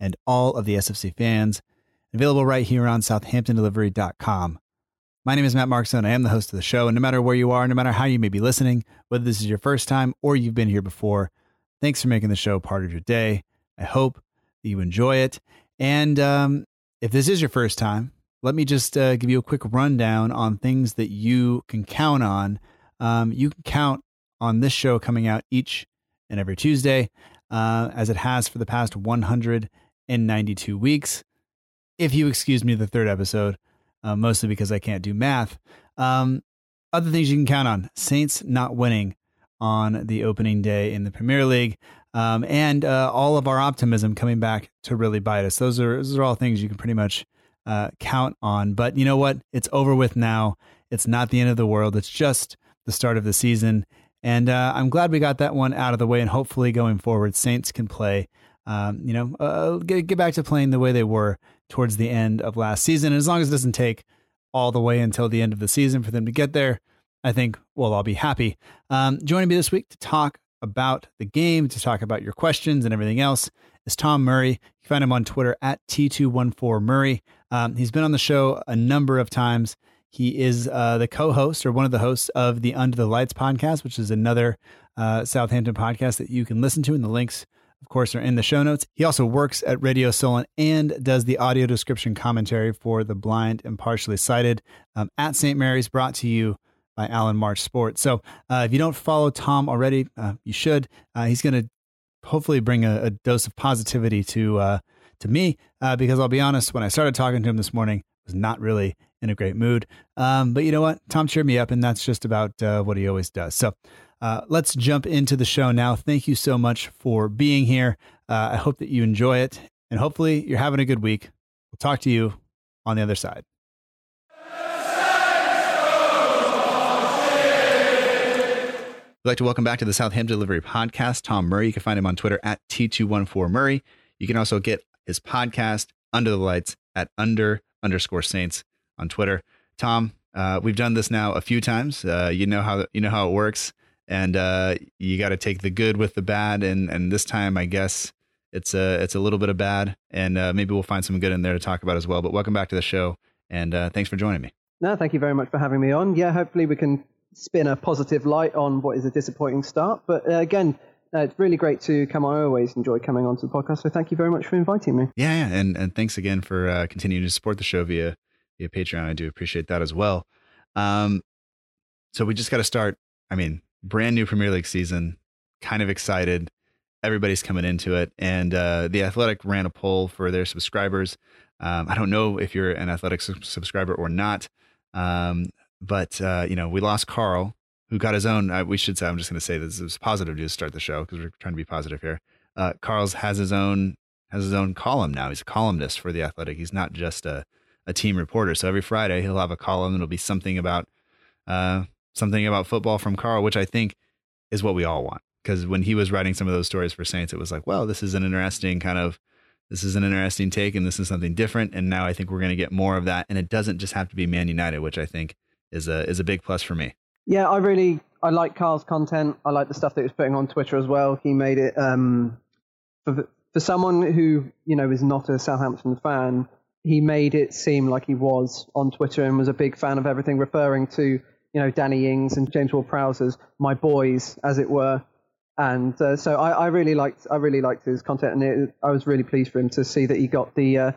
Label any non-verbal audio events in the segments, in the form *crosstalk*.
and all of the SFC fans. Available right here on southamptondelivery.com. My name is Matt Markson. I am the host of the show, and no matter where you are, no matter how you may be listening, whether this is your first time or you've been here before, thanks for making the show part of your day. I hope that you enjoy it. And um, if this is your first time, let me just uh, give you a quick rundown on things that you can count on. Um, you can count on this show coming out each and every Tuesday, uh, as it has for the past 192 weeks. If you excuse me, the third episode, uh, mostly because I can't do math. Um, other things you can count on Saints not winning on the opening day in the Premier League, um, and uh, all of our optimism coming back to really bite us. Those are those are all things you can pretty much uh, count on. But you know what? It's over with now. It's not the end of the world. It's just the start of the season, and uh, I'm glad we got that one out of the way. And hopefully, going forward, Saints can play. Um, you know, uh, get get back to playing the way they were towards the end of last season. And as long as it doesn't take all the way until the end of the season for them to get there, I think we'll all be happy. Um, joining me this week to talk about the game, to talk about your questions and everything else, is Tom Murray. You can find him on Twitter at T214Murray. Um, he's been on the show a number of times. He is uh, the co host or one of the hosts of the Under the Lights podcast, which is another uh, Southampton podcast that you can listen to. And the links, of course, are in the show notes. He also works at Radio Solon and does the audio description commentary for the blind and partially sighted um, at St. Mary's, brought to you by Alan March Sports. So uh, if you don't follow Tom already, uh, you should. Uh, he's going to hopefully bring a, a, dose of positivity to uh, to me uh, because I'll be honest, when I started talking to him this morning, I was not really in a great mood. Um, but you know what? Tom cheered me up, and that's just about uh, what he always does. So let's jump into the show now. Thank you so much for being here. I hope that you enjoy it, and hopefully you're having a good week. We'll talk to you on the other side. We'd like to welcome back to the Southampton Delivery Podcast, Tom Murray. You can find him on Twitter at T214Murray. You can also get his podcast, Under the Lights, at under underscore Saints on Twitter. Tom, uh, we've done this now a few times. Uh, you know how you know how it works, and uh, you got to take the good with the bad. And and this time, I guess it's a it's a little bit of bad, and uh, maybe we'll find some good in there to talk about as well. But welcome back to the show, and uh, thanks for joining me. No, thank you very much for having me on. Yeah, hopefully we can spin a positive light on what is a disappointing start. But uh, again, uh, it's really great to come on. I always enjoy coming onto the podcast. So thank you very much for inviting me. Yeah, yeah. and and thanks again for uh, continuing to support the show via via Patreon. I do appreciate that as well. Um, so we just got to start. I mean, brand new Premier League season. Kind of excited. Everybody's coming into it, and uh, the Athletic ran a poll for their subscribers. Um, I don't know if you're an Athletic su- subscriber or not. Um, but uh, you know, we lost Carl, who got his own. Uh, we should say, I'm just going to say this is positive to start the show because we're trying to be positive here. Uh, Carl's has his own has his own column now. He's a columnist for the Athletic. He's not just a a team reporter. So every Friday he'll have a column. It'll be something about uh, something about football from Carl, which I think is what we all want. Because when he was writing some of those stories for Saints, it was like, well, this is an interesting kind of this is an interesting take, and this is something different. And now I think we're going to get more of that. And it doesn't just have to be Man United, which I think is a is a big plus for me. Yeah, I really I like Carl's content. I like the stuff that he was putting on Twitter as well. He made it um, for for someone who you know is not a Southampton fan. He made it seem like he was on Twitter and was a big fan of everything, referring to you know Danny Ings and James Ward-Prowse as my boys, as it were. And uh, so I, I, really liked I really liked his content, and it, I was really pleased for him to see that he got the uh,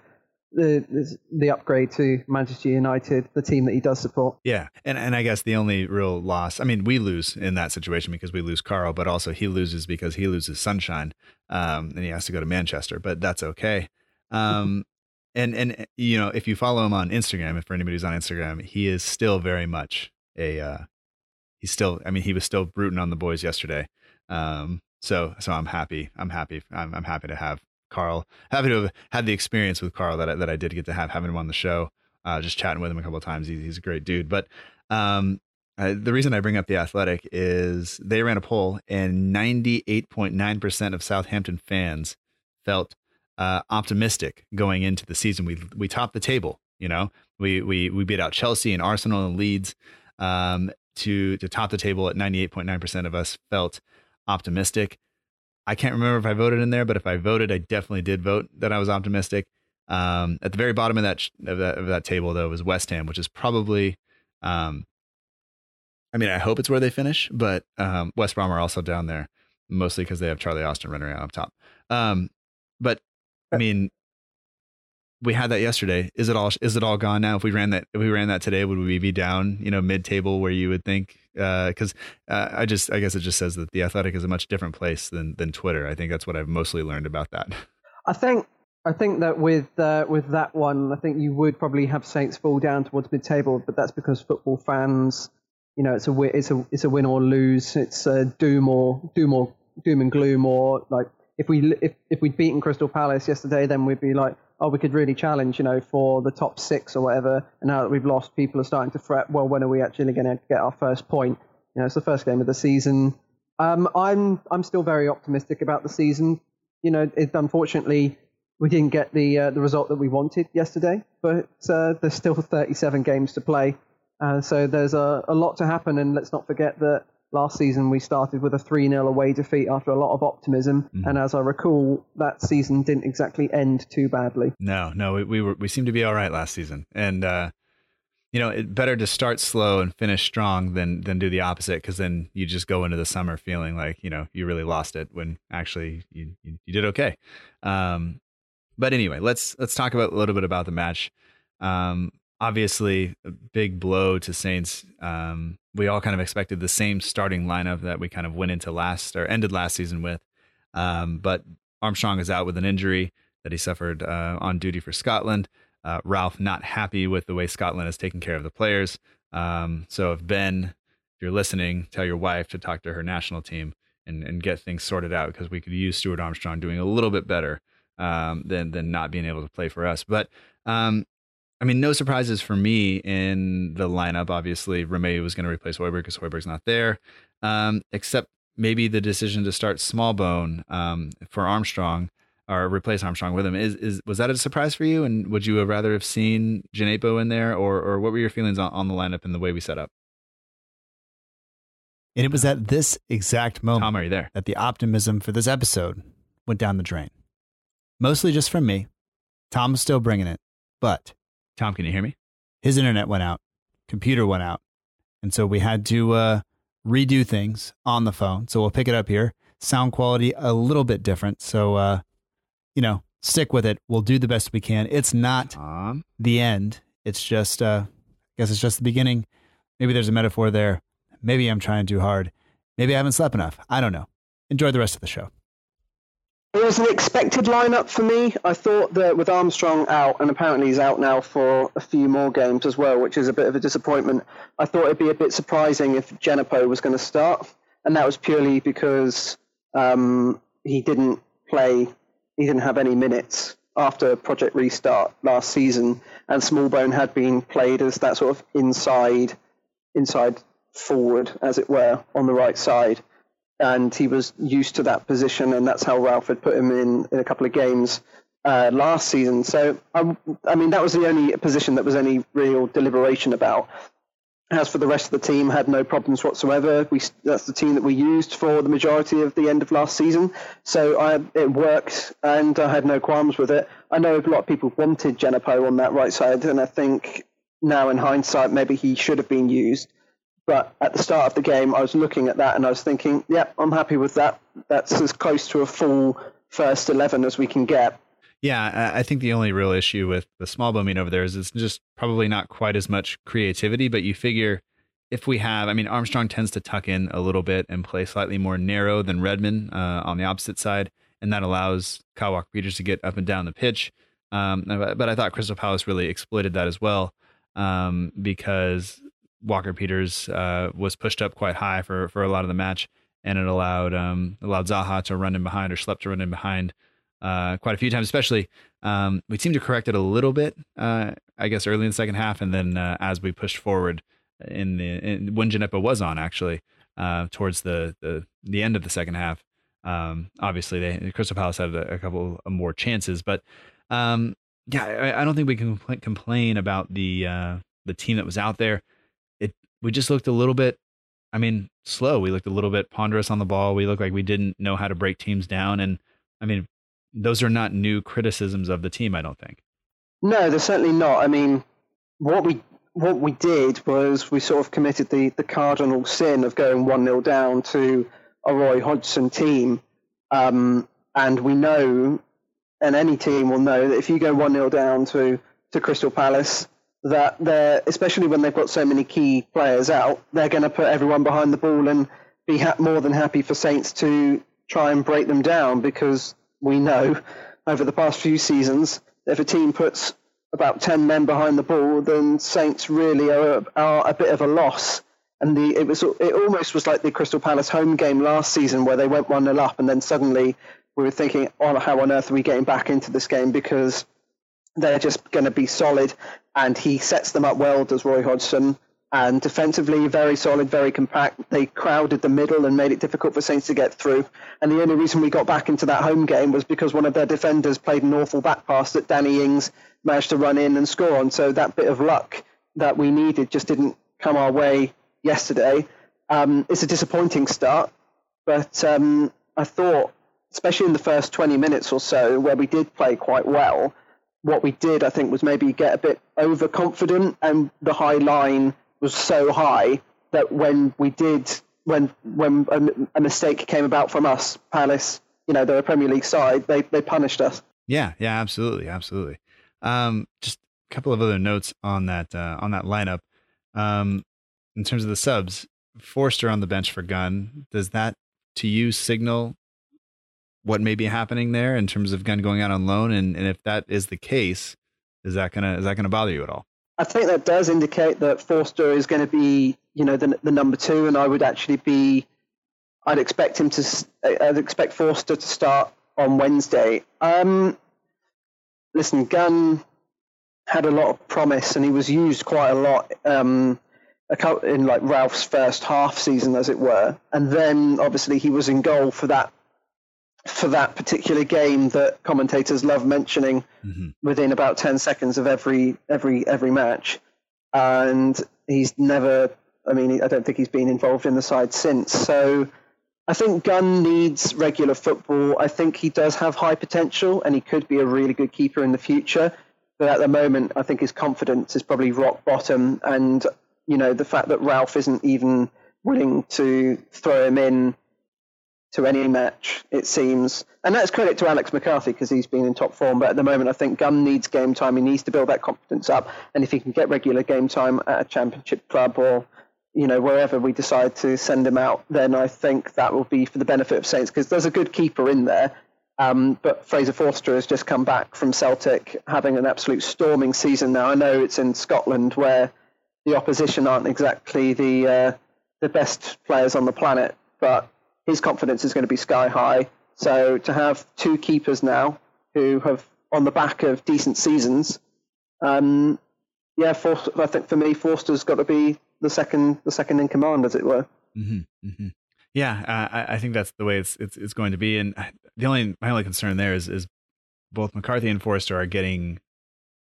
the the upgrade to Manchester United, the team that he does support. Yeah, and and I guess the only real loss, I mean, we lose in that situation because we lose Carl, but also he loses because he loses Sunshine, um, and he has to go to Manchester, but that's okay. Um, and and you know, if you follow him on Instagram, if for anybody who's on Instagram, he is still very much a uh, he's still. I mean, he was still rooting on the boys yesterday. Um, so so I'm happy. I'm happy. I'm, I'm happy to have Carl. Happy to have had the experience with Carl that I, that I did get to have having him on the show. Uh, just chatting with him a couple of times. He's, he's a great dude. But um, uh, the reason I bring up the Athletic is they ran a poll, and 98.9% of Southampton fans felt uh, optimistic going into the season. We we topped the table. You know, we we we beat out Chelsea and Arsenal and Leeds um, to to top the table. At 98.9% of us felt optimistic. I can't remember if I voted in there, but if I voted, I definitely did vote that I was optimistic. Um, at the very bottom of that, of that of that table, though, was West Ham, which is probably, um, I mean, I hope it's where they finish, but um, West Brom are also down there, mostly because they have Charlie Austin running around up top. Um, but I mean, we had that yesterday. Is it all is it all gone now? If we ran that if we ran that today, would we be down, you know, mid table where you would think? Because uh, uh, I just I guess it just says that the Athletic is a much different place than than Twitter. I think that's what I've mostly learned about that. I think I think that with uh, with that one, I think you would probably have Saints fall down towards mid table, but that's because football fans, you know, it's a it's a it's a win or lose. It's a doom or doom or doom and gloom or like if we if if we'd beaten Crystal Palace yesterday, then we'd be like oh, we could really challenge, you know, for the top six or whatever. And now that we've lost, people are starting to fret. Well, when are we actually going to get our first point? You know, it's the first game of the season. Um, I'm I'm still very optimistic about the season. You know, it, unfortunately, we didn't get the uh, the result that we wanted yesterday, but uh, there's still *laughs* 37 games to play, uh, so there's a, a lot to happen. And let's not forget that last season we started with a 3-0 away defeat after a lot of optimism. Mm-hmm. and as i recall that season didn't exactly end too badly. No no we, we were we seemed to be all right last season. And uh you know it better to start slow and finish strong than than do the opposite because then you just go into the summer feeling like you know you really lost it when actually you you, you did okay. Um but anyway let's let's talk about a little bit about the match. Um obviously a big blow to Saints. Um, we all kind of expected the same starting lineup that we kind of went into last or ended last season with. Um, but Armstrong is out with an injury that he suffered uh, on duty for Scotland. Uh, Ralph not happy with the way Scotland is taking care of the players. Um, so if Ben, if you're listening, tell your wife to talk to her national team and, and get things sorted out because we could use Stuart Armstrong doing a little bit better um, than than not being able to play for us. But um, I mean, no surprises for me in the lineup. Obviously, Romeu was going to replace Højbjerg because Højbjerg's not there, um, except maybe the decision to start Smallbone um, for Armstrong or replace Armstrong with him. Is, is was that a surprise for you? And would you have rather have seen Djenepo in there, or or what were your feelings on, on the lineup and the way we set up? And it was at this exact moment Tom, are you there? that the optimism for this episode went down the drain. Mostly just from me. Tom's still bringing it, but Tom, can you hear me? His internet went out, computer went out. And so we had to uh, redo things on the phone. So we'll pick it up here. Sound quality a little bit different. So, uh, you know, stick with it. We'll do the best we can. It's not Tom? the end. It's just, uh, I guess it's just the beginning. Maybe there's a metaphor there. Maybe I'm trying too hard. Maybe I haven't slept enough. I don't know. Enjoy the rest of the show. It was an expected lineup for me. I thought that with Armstrong out, and apparently he's out now for a few more games as well, which is a bit of a disappointment. I thought it'd be a bit surprising if Djenepo was going to start, and that was purely because um, he didn't play, he didn't have any minutes after Project Restart last season, and Smallbone had been played as that sort of inside, inside forward, as it were, on the right side and he was used to that position, and that's how Ralph had put him in in a couple of games uh, last season. So, I, I, mean, that was the only position that was any real deliberation about. As for the rest of the team, had no problems whatsoever. We that's the team that we used for the majority of the end of last season. So I, it worked, and I had no qualms with it. I know a lot of people wanted Djenepo on that right side, and I think now in hindsight, maybe he should have been used But at the start of the game, I was looking at that and I was thinking, yeah, I'm happy with that. That's as close to a full first 11 as we can get. Yeah, I think the only real issue with the Smallbone over there is it's just probably not quite as much creativity, but you figure if we have, I mean, Armstrong tends to tuck in a little bit and play slightly more narrow than Redmond uh, on the opposite side, and that allows Walker Peters to get up and down the pitch. Um, but I thought Crystal Palace really exploited that as well um, because Walker Peters uh, was pushed up quite high for for a lot of the match, and it allowed um, allowed Zaha to run in behind or Schlupp to run in behind uh, quite a few times. Especially, um, we seemed to correct it a little bit, uh, I guess, early in the second half, and then uh, as we pushed forward in the in, when Djenepo was on actually uh, towards the, the the end of the second half. Um, obviously, they, Crystal Palace had a, a couple more chances, but um, yeah, I, I, don't think we can complain about the uh, the team that was out there we just looked a little bit I mean, slow. We looked a little bit ponderous on the ball. We looked like we didn't know how to break teams down. And I mean, those are not new criticisms of the team, I don't think. No, they're certainly not. I mean, what we what we did was we sort of committed the, the cardinal sin of going 1 0 down to a Roy Hodgson team. Um, and we know, and any team will know, that if you go 1 0 down to, to Crystal Palace, that they're, especially when they've got so many key players out, they're going to put everyone behind the ball and be ha- more than happy for Saints to try and break them down because we know over the past few seasons, if a team puts about 10 men behind the ball, then Saints really are, are a bit of a loss. And the, it was it almost was like the Crystal Palace home game last season where they went 1 0 up and then suddenly we were thinking, oh, how on earth are we getting back into this game because they're just going to be solid and he sets them up well, does Roy Hodgson. And defensively, very solid, very compact. They crowded the middle and made it difficult for Saints to get through. And the only reason we got back into that home game was because one of their defenders played an awful back pass that Danny Ings managed to run in and score on. So that bit of luck that we needed just didn't come our way yesterday. Um, it's a disappointing start, but um, I thought, especially in the first 20 minutes or so, where we did play quite well, what we did, I think, was maybe get a bit overconfident, and the high line was so high that when we did, when when a, a mistake came about from us, Palace, you know, they're a Premier League side, they they punished us. Yeah, yeah, absolutely, absolutely. Um, just a couple of other notes on that uh, on that lineup. Um, in terms of the subs, Forster on the bench for Gunn. Does that to you signal what may be happening there in terms of Gunn going out on loan? And, and if that is the case, is that gonna is that gonna bother you at all? I think that does indicate that Forster is going to be, you know, the, the number two, and I would actually be, I'd expect him to, I'd expect Forster to start on Wednesday. Um, listen, Gunn had a lot of promise, and he was used quite a lot um, in like Ralph's first half season, as it were, and then obviously he was in goal for that for that particular game that commentators love mentioning mm-hmm. within about 10 seconds of every every every match. And he's never i mean i don't think he's been involved in the side since. So i think gunn needs regular football. I think he does have high potential and he could be a really good keeper in the future. But at the moment i think his confidence is probably rock bottom. And you know the fact that ralph isn't even willing to throw him in to any match, it seems. And that's credit to Alex McCarthy because he's been in top form. But at the moment, I think Gunn needs game time. He needs to build that confidence up. And if he can get regular game time at a championship club or you know wherever we decide to send him out, then I think that will be for the benefit of Saints because there's a good keeper in there. Um, but Fraser Forster has just come back from Celtic, having an absolute storming season. Now I know it's in Scotland where the opposition aren't exactly the uh, the best players on the planet, but his confidence is going to be sky high. So to have two keepers now who have on the back of decent seasons, um, yeah, I think for me, Forster's got to be the second, the second in command, as it were. Mm-hmm, mm-hmm. Yeah, uh, I, I, think that's the way it's, it's it's going to be. And the only my only concern there is is both McCarthy and Forster are getting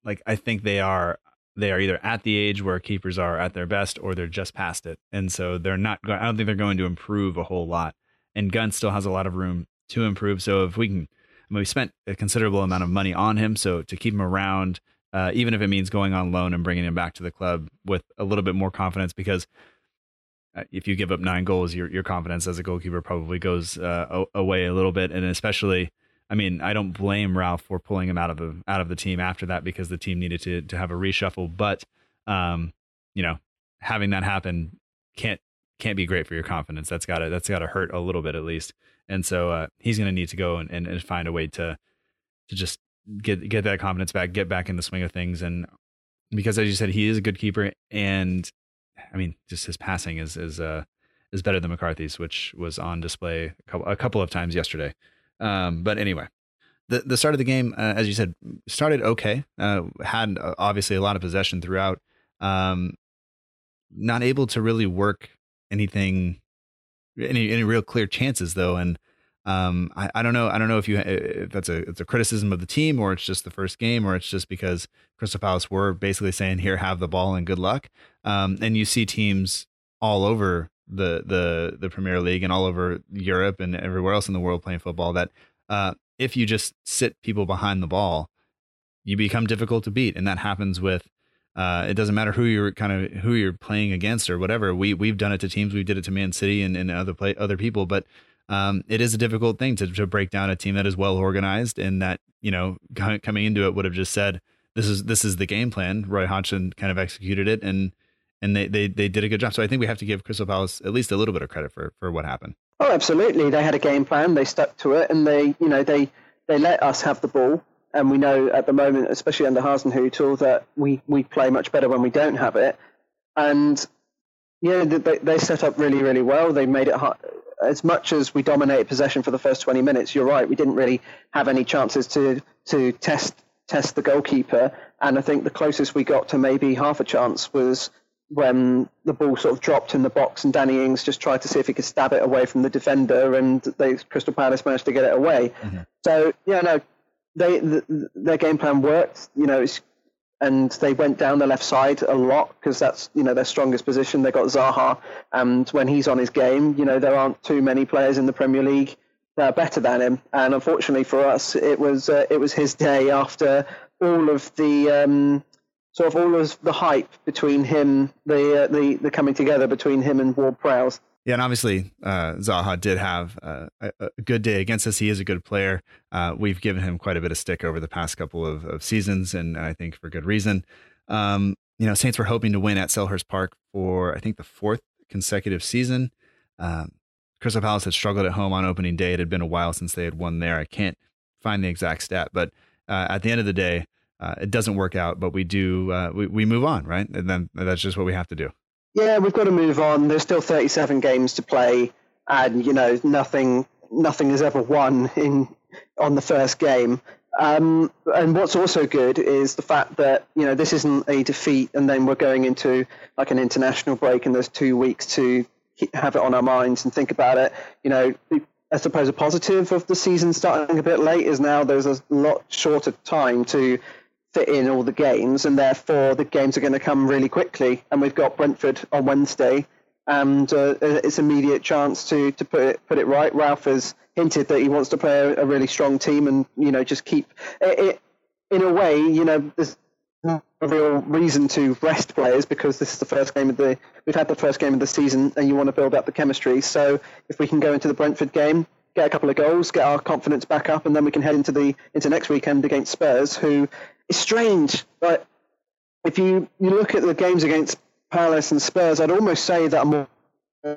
like I think they are they are either at the age where keepers are at their best or they're just past it, and so they're not. I don't think they're going to improve a whole lot and Gunn still has a lot of room to improve. So if we can, I mean, we spent a considerable amount of money on him, so to keep him around, uh, even if it means going on loan and bringing him back to the club with a little bit more confidence, because uh, if you give up nine goals, your your confidence as a goalkeeper probably goes uh, away a little bit, and especially. I mean, I don't blame Ralph for pulling him out of the out of the team after that because the team needed to to have a reshuffle. But um, you know, having that happen can't can't be great for your confidence. That's got to that's got to hurt a little bit at least. And so uh, he's going to need to go and, and, and, find a way to to just get get that confidence back, get back in the swing of things. And because as you said, he is a good keeper, and I mean, just his passing is is uh, is better than McCarthy's, which was on display a couple, a couple of times yesterday. Um, but anyway, the the start of the game, uh, as you said, started okay. Uh, had uh, obviously a lot of possession throughout. Um, not able to really work anything, any any real clear chances though, and um, I, I don't know. I don't know if you if that's a it's a criticism of the team or it's just the first game or it's just because Crystal Palace were basically saying here have the ball and good luck. Um, and you see teams all over the the the Premier League and all over Europe and everywhere else in the world playing football that uh, if you just sit people behind the ball, you become difficult to beat, and that happens with uh, it doesn't matter who you're kind of who you're playing against or whatever. We we've done it to teams. We did it to Man City and, and other play other people. But um, it is a difficult thing to to break down a team that is well organized and that you know coming into it would have just said this is this is the game plan. Roy Hodgson kind of executed it and and they, they they did a good job. So I think we have to give Crystal Palace at least a little bit of credit for for what happened. Oh, absolutely. They had a game plan. They stuck to it, and they you know they they let us have the ball and we know at the moment, especially under Hasenhüttl, that we, we play much better when we don't have it. And yeah, they, they set up really, really well. They made it hard. As much as we dominated possession for the first 20 minutes, you're right, we didn't really have any chances to, to test test the goalkeeper. And I think the closest we got to maybe half a chance was when the ball sort of dropped in the box and Danny Ings just tried to see if he could stab it away from the defender, and they, Crystal Palace managed to get it away. Mm-hmm. So yeah, no, they the, their game plan worked. You know, and they went down the left side a lot because that's you know their strongest position. They got Zaha, and when he's on his game, you know there aren't too many players in the Premier League that are better than him. And unfortunately for us, it was uh, it was his day after all of the um, sort of all of the hype between him, the uh, the the coming together between him and Ward Prowse. Yeah, and obviously uh, Zaha did have uh, a, a, good day against us. He is a good player. Uh, we've given him quite a bit of stick over the past couple of, of seasons, and I think for good reason. Um, you know, Saints were hoping to win at Selhurst Park for I think the fourth consecutive season. Um, Crystal Palace had struggled at home on opening day. It had been a while since they had won there. I can't find the exact stat, but uh, at the end of the day, uh, it doesn't work out. But we do we we move on, right? And then that's just what we have to do yeah, we've got to move on. There's still 37 games to play, and you know nothing nothing is ever won in on the first game. Um, and what's also good is the fact that you know this isn't a defeat, and then we're going into like an international break, and there's two weeks to have it on our minds and think about it. You know, I suppose a positive of the season starting a bit late is now there's a lot shorter time to fit in all the games, and therefore the games are going to come really quickly. And we've got Brentford on Wednesday, and uh, it's an immediate chance to to put it put it right. Ralph has hinted that he wants to play a, a really strong team, and you know just keep it, it. In a way, you know, there's no real reason to rest players because this is the first game of the we've had the first game of the season, and you want to build up the chemistry. So if we can go into the Brentford game, get a couple of goals, get our confidence back up, and then we can head into the into next weekend against Spurs, who it's strange. But if you, you look at the games against Palace and Spurs, I'd almost say that I'm more,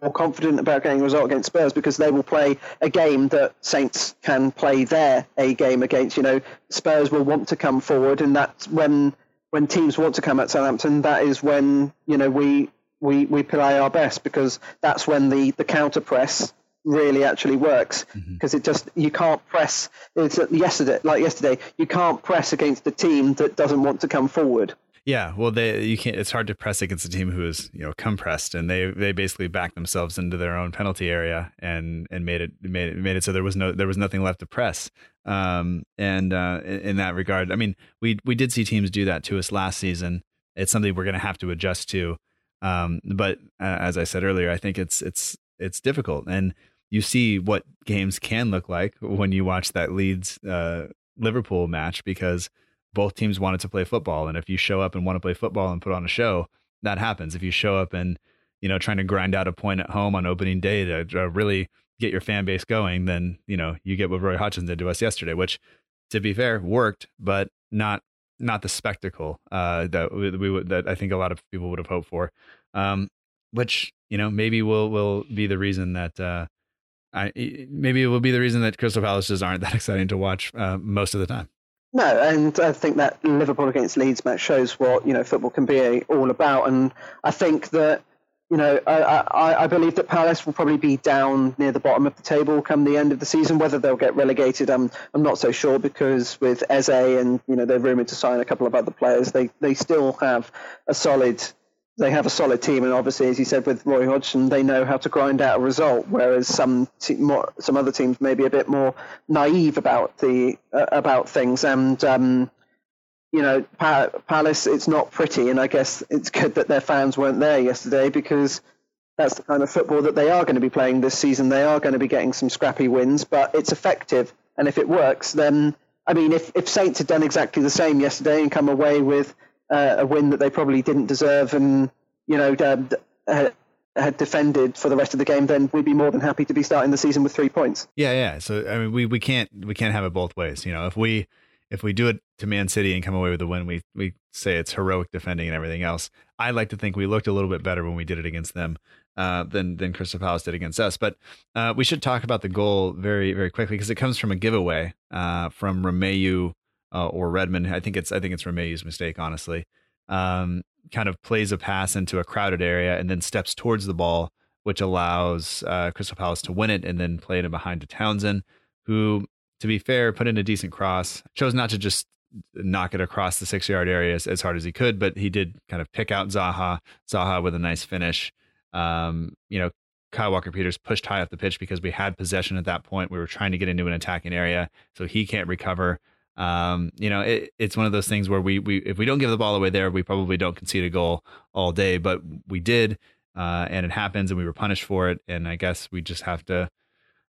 more confident about getting a result against Spurs because they will play a game that Saints can play their A game against. You know, Spurs will want to come forward, and that's when when teams want to come at Southampton. That is when you know we we we play our best because that's when the the counter press really actually works because mm-hmm. it just you can't press it's yesterday like yesterday you can't press against a team that doesn't want to come forward. Yeah well they you can't it's hard to press against a team who is you know compressed and they they basically backed themselves into their own penalty area and and made it made it made it so there was no there was nothing left to press. Um and uh in, in that regard i mean we we did see teams do that to us last season. It's something we're going to have to adjust to. Um but uh, as i said earlier i think it's it's it's difficult. And you see what games can look like when you watch that Leeds uh, Liverpool match because both teams wanted to play football, and if you show up and want to play football and put on a show, that happens. If you show up and you know, trying to grind out a point at home on opening day to really get your fan base going, then you know you get what Roy Hodgson did to us yesterday, which, to be fair, worked, but not not the spectacle uh, that we, we would that I think a lot of people would have hoped for. Um, which you know maybe will will be the reason that uh, I maybe it will be the reason that Crystal Palaces aren't that *laughs* exciting to watch uh, most of the time. No, and I think that Liverpool against Leeds match shows what you know football can be all about, and I think that you know, I, I, I, believe that Palace will probably be down near the bottom of the table come the end of the season. Whether they'll get relegated, I'm I'm not so sure because with Eze and you know they're rumored to sign a couple of other players, they they still have a solid they have a solid team, and obviously, as you said with Roy Hodgson, they know how to grind out a result. Whereas some te- more, some other teams may be a bit more naive about the uh, about things, and um, you know, Palace, it's not pretty, and I guess it's good that their fans weren't there yesterday because that's the kind of football that they are going to be playing this season. They are going to be getting some scrappy wins, but it's effective, and if it works, then I mean, if if Saints had done exactly the same yesterday and come away with uh, a win that they probably didn't deserve, and you know, uh, had defended for the rest of the game, then we'd be more than happy to be starting the season with three points. Yeah, yeah. So I mean, we we can't we can't have it both ways. You know, if we if we do it to Man City and come away with a win, we we say it's heroic defending and everything else. I like to think we looked a little bit better when we did it against them uh, than than Crystal Palace did against us. But uh, we should talk about the goal very very quickly because it comes from a giveaway uh, from Romeu uh, or Redmond. I think it's I think it's Romeu's mistake, honestly. Um, kind of plays a pass into a crowded area and then steps towards the ball, which allows uh, Crystal Palace to win it and then play it behind to Townsend, who to be fair, put in a decent cross. Chose not to just knock it across the six yard area as, as, hard as he could, but he did kind of pick out Zaha. Zaha with a nice finish. Um, you know, Kyle Walker Peters pushed high up the pitch because we had possession at that point. We were trying to get into an attacking area, so he can't recover. Um, you know, it, it's one of those things where we we if we don't give the ball away there, we probably don't concede a goal all day, but we did, uh, and it happens, and we were punished for it. And I guess we just have to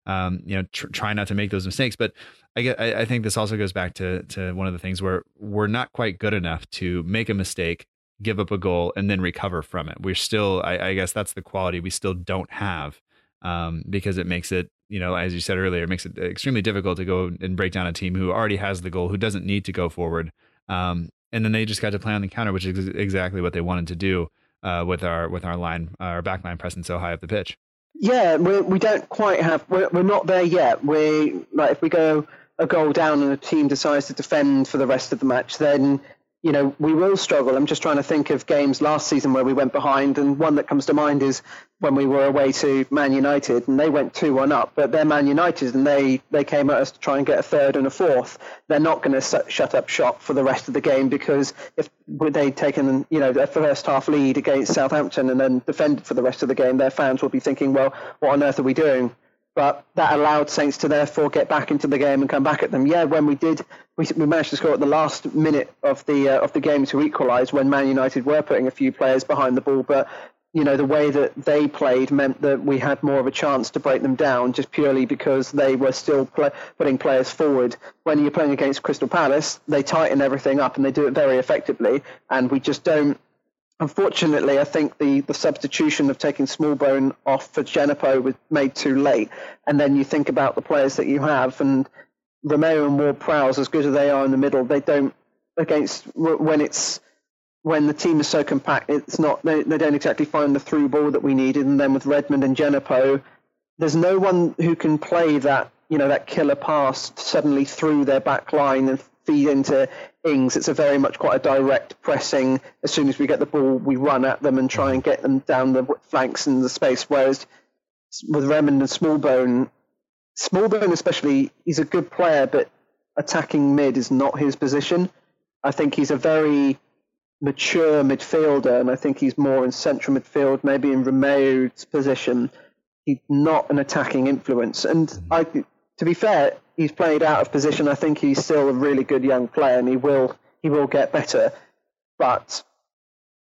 um, you know, tr- try not to make those mistakes. But I get, I, I think this also goes back to to one of the things where we're not quite good enough to make a mistake, give up a goal, and then recover from it. We're still, I, I guess, that's the quality we still don't have um, because it makes it, you know, as you said earlier, it makes it extremely difficult to go and break down a team who already has the goal, who doesn't need to go forward. Um, and then they just got to play on the counter, which is exactly what they wanted to do uh, with our with our line, our back line pressing so high up the pitch. Yeah, we're, we don't quite have. We're, we're not there yet. We like if we go a goal down and a team decides to defend for the rest of the match, then you know, we will struggle. I'm just trying to think of games last season where we went behind, and one that comes to mind is when we were away to Man United, and they went two one up. But they're Man United, and they they came at us to try and get a third and a fourth. They're not going to shut up shop for the rest of the game because if they'd taken you know their first half lead against Southampton and then defended for the rest of the game, their fans will be thinking, well, what on earth are we doing? but that allowed Saints to therefore get back into the game and come back at them. Yeah, when we did, we, we managed to score at the last minute of the uh, of the game to equalise when Man United were putting a few players behind the ball, but you know the way that they played meant that we had more of a chance to break them down just purely because they were still play, putting players forward. When you're playing against Crystal Palace, they tighten everything up and they do it very effectively, and we just don't Unfortunately, I think the, the substitution of taking Smallbone off for Djenepo was made too late. And then you think about the players that you have, and Romeu and Ward Prowse, as good as they are in the middle, they don't against when it's when the team is so compact, it's not they, they don't exactly find the through ball that we needed. And then with Redmond and Djenepo, there's no one who can play that you know that killer pass suddenly through their back line and feed into Ings. It's a very much quite a direct pressing. As soon as we get the ball, we run at them and try and get them down the flanks and the space. Whereas with Redmond and Smallbone, Smallbone especially, he's a good player, but attacking mid is not his position. I think he's a very mature midfielder, and I think he's more in central midfield, maybe in Romeu's position. He's not an attacking influence. And I, to be fair, he's played out of position. I think he's still a really good young player, and he will he will get better. But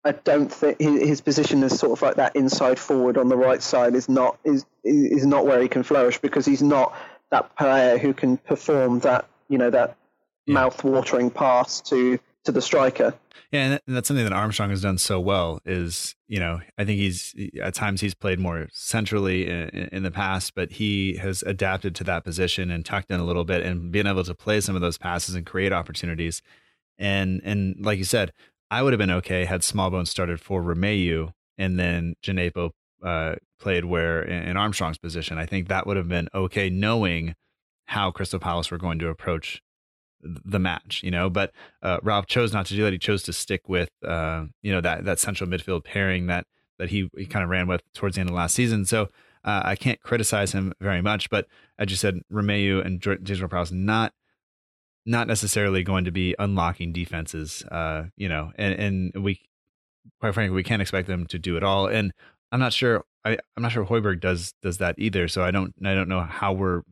I don't think his position is sort of like that inside forward on the right side is not is is not where he can flourish because he's not that player who can perform that you know that yeah. mouth watering pass to to the striker. Yeah, and that's something that Armstrong has done so well. Is you know, I think he's at times he's played more centrally in, in, the past, but he has adapted to that position and tucked in a little bit and being able to play some of those passes and create opportunities. And and like you said, I would have been okay had Smallbone started for Romeu and then Djenepo uh, played where in, Armstrong's position. I think that would have been okay, knowing how Crystal Palace were going to approach the match, you know. But uh, Ralph chose not to do that. He chose to stick with, uh, you know, that that central midfield pairing that that he, he kind of ran with towards the end of last season. So uh, I can't criticize him very much. But as you said, Romeu and James Ward-Prowse not not necessarily going to be unlocking defenses, uh, you know, and and we quite frankly we can't expect them to do it all. And I'm not sure. I, I'm not sure Højbjerg does does that either. So I don't I don't know how we're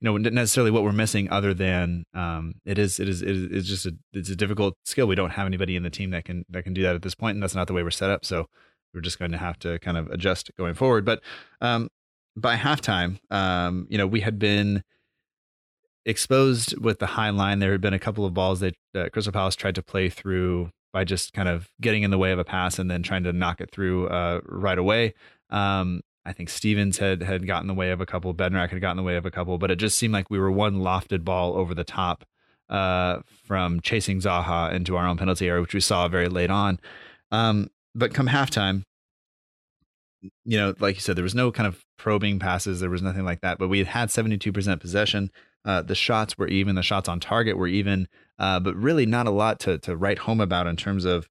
you know necessarily what we're missing other than um, it is it is it is just a it's a difficult skill. We don't have anybody in the team that can that can do that at this point, and that's not the way we're set up. So we're just going to have to kind of adjust going forward. But um, by halftime, um, you know, we had been exposed with the high line. There had been a couple of balls that uh, Crystal Palace tried to play through by just kind of getting in the way of a pass and then trying to knock it through uh, right away. Um, I think Stevens had had gotten in the way of a couple, Bednarek had gotten in the way of a couple, but it just seemed like we were one lofted ball over the top uh, from chasing Zaha into our own penalty area, which we saw very late on. Um, but come halftime, you know, like you said, there was no kind of probing passes, there was nothing like that, but we had had 72% possession. Uh, the shots were even, the shots on target were even, uh, but really not a lot to to write home about in terms of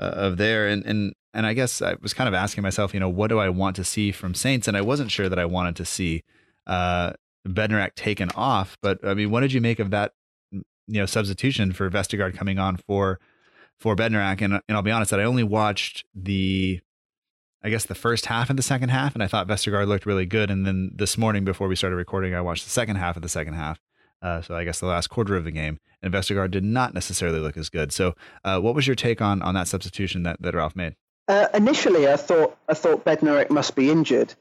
uh, of there. And and and I guess I was kind of asking myself, you know, what do I want to see from Saints? And I wasn't sure that I wanted to see uh, Bednarek taken off. But I mean, what did you make of that? You know, substitution for Vestergaard coming on for for Bednarek? And and I'll be honest that I only watched the I guess the first half of the second half, and I thought Vestergaard looked really good. And then this morning, before we started recording, I watched the second half of the second half. Uh, so I guess the last quarter of the game, and Vestergaard did not necessarily look as good. So, uh, what was your take on on that substitution that, that Ralph made? Uh, initially, I thought I thought Bednarek must be injured.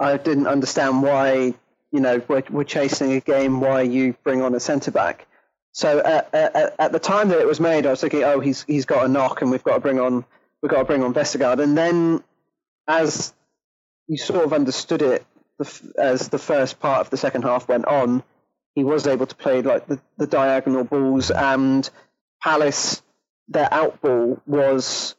I didn't understand why you know we're, we're chasing a game. Why you bring on a centre back? So at, at, at, the time that it was made, I was thinking, oh, he's he's got a knock, and we've got to bring on we've got to bring on Vestergaard. And then as you sort of understood it the, as the first part of the second half went on, he was able to play like the, the diagonal balls and Palace their out ball was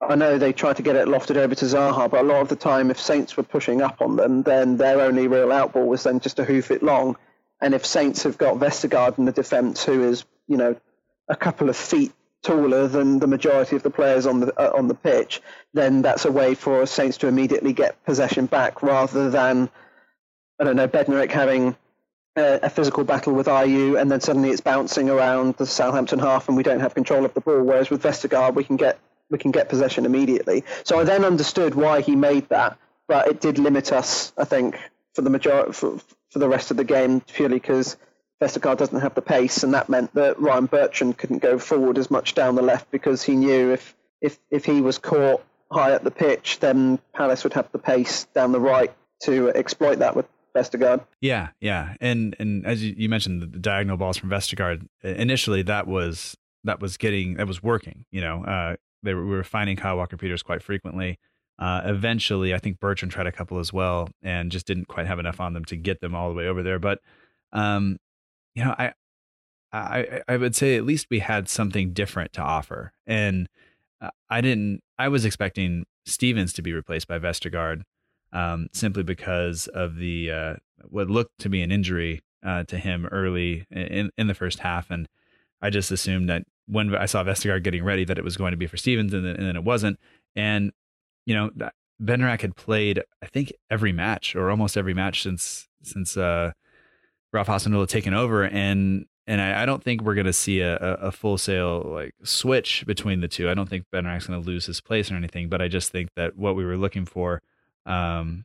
I know they tried to get it lofted over to Zaha, but a lot of the time if Saints were pushing up on them, then their only real out ball was then just to hoof it long. And if Saints have got Vestergaard in the defence who is, you know, a couple of feet taller than the majority of the players on the uh, on the pitch, then that's a way for Saints to immediately get possession back rather than I don't know Bednarek having a, a, physical battle with Ayew and then suddenly it's bouncing around the Southampton half and we don't have control of the ball. Whereas with Vestergaard we can get we can get possession immediately. So I then understood why he made that, but it did limit us, I think, for the majority for, for the rest of the game purely because Vestergaard doesn't have the pace, and that meant that Ryan Bertrand couldn't go forward as much down the left because he knew if if if he was caught high up the pitch, then Palace would have the pace down the right to exploit that with Vestergaard. Yeah, yeah, and and as you, mentioned, the, diagonal balls from Vestergaard initially that was that was getting that was working. You know, uh, they were, we were finding Kyle Walker Peters quite frequently. Uh, eventually, I think Bertrand tried a couple as well, and just didn't quite have enough on them to get them all the way over there. But um, you know, I, I, I would say at least we had something different to offer. And uh, I didn't, I was expecting Stevens to be replaced by Vestergaard um, simply because of the, uh, what looked to be an injury uh, to him early in, in the first half. And I just assumed that when I saw Vestergaard getting ready, that it was going to be for Stevens and then, and then it wasn't. And, you know, Bednarek had played, I think, every match or almost every match since, since, uh, Ralph Hasenhüttl taken over, and and I, I don't think we're going to see a, a, full sale like switch between the two. I don't think Bednarek's going to lose his place or anything, but I just think that what we were looking for um,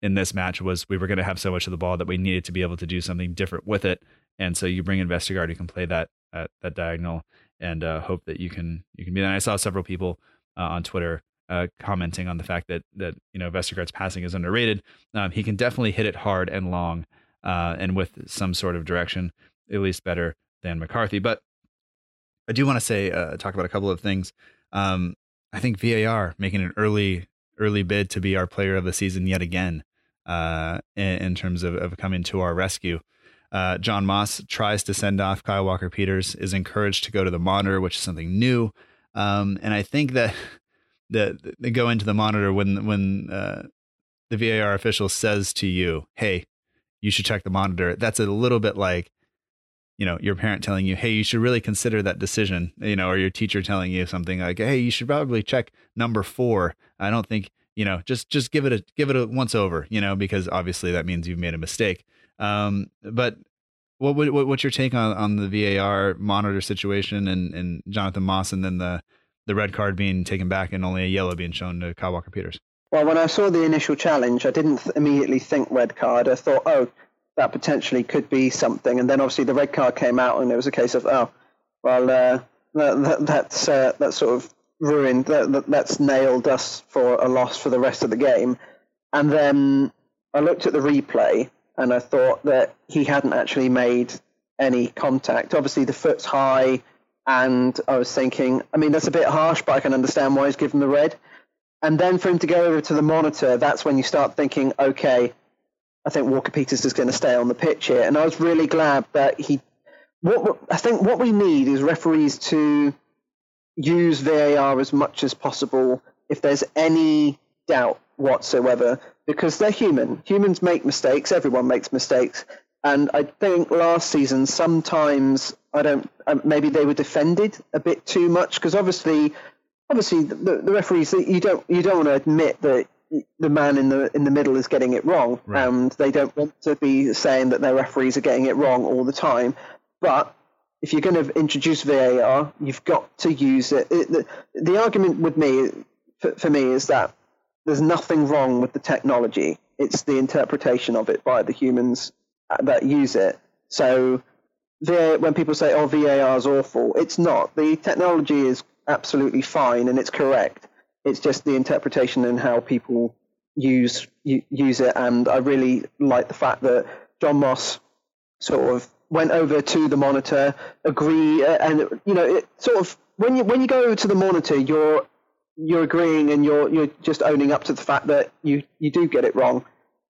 in this match was we were going to have so much of the ball that we needed to be able to do something different with it. And so you bring in Vestergaard, you can play that uh, that diagonal, and uh, hope that you can you can be. And I saw several people uh, on Twitter uh, commenting on the fact that that you know Vestergaard's passing is underrated. Um, he can definitely hit it hard and long uh, and with some sort of direction, at least better than McCarthy. But I do want to say uh, talk about a couple of things. Um, I think VAR making an early early bid to be our player of the season yet again uh, in, in, terms of, of, coming to our rescue. Uh, John Moss tries to send off Kyle Walker Peters, is encouraged to go to the monitor, which is something new. Um, and I think that *laughs* the, the go into the monitor when when uh, the VAR official says to you, "Hey, you should check the monitor." That's a little bit like you know your parent telling you hey you should really consider that decision you know or your teacher telling you something like hey you should probably check number four. I don't think you know just just give it a give it a once over you know because obviously that means you've made a mistake. Um but what, what what's your take on on the var monitor situation and and jonathan moss and then the the red card being taken back and only a yellow being shown to kyle walker peters well when i saw the initial challenge i didn't immediately think red card i thought oh that potentially could be something. And then obviously the red card came out, and it was a case of oh, well, uh, that, that, that's uh, that's sort of ruined. That, that, that's nailed us for a loss for the rest of the game. And then I looked at the replay, and I thought that he hadn't actually made any contact. Obviously, the foot's high, and I was thinking, I mean, that's a bit harsh, but I can understand why he's given the red. And then for him to go over to the monitor, that's when you start thinking, okay, I think Walker Peters is going to stay on the pitch here. And I was really glad that he. What I think what we need is referees to use VAR as much as possible if there's any doubt whatsoever, because they're human. Humans make mistakes. Everyone makes mistakes. And I think last season sometimes I don't. Um, maybe they were defended a bit too much because obviously, obviously the, the referees you don't you don't want to admit that the man in the in the middle is getting it wrong, right. and they don't want to be saying that their referees are getting it wrong all the time. But if you're going to introduce VAR, you've got to use it. it the, the, argument with me, for, for me, is that there's nothing wrong with the technology. It's the interpretation of it by the humans uh, that use it. So VAR, when people say, "Oh, VAR is awful," it's not. The technology is absolutely fine and it's correct it's just the interpretation and how people use use it. And I really like the fact that John Moss sort of went over to the monitor, agree, uh, and you know, it sort of when you when you go to the monitor, you're you're agreeing and you're you're just owning up to the fact that you you do get it wrong.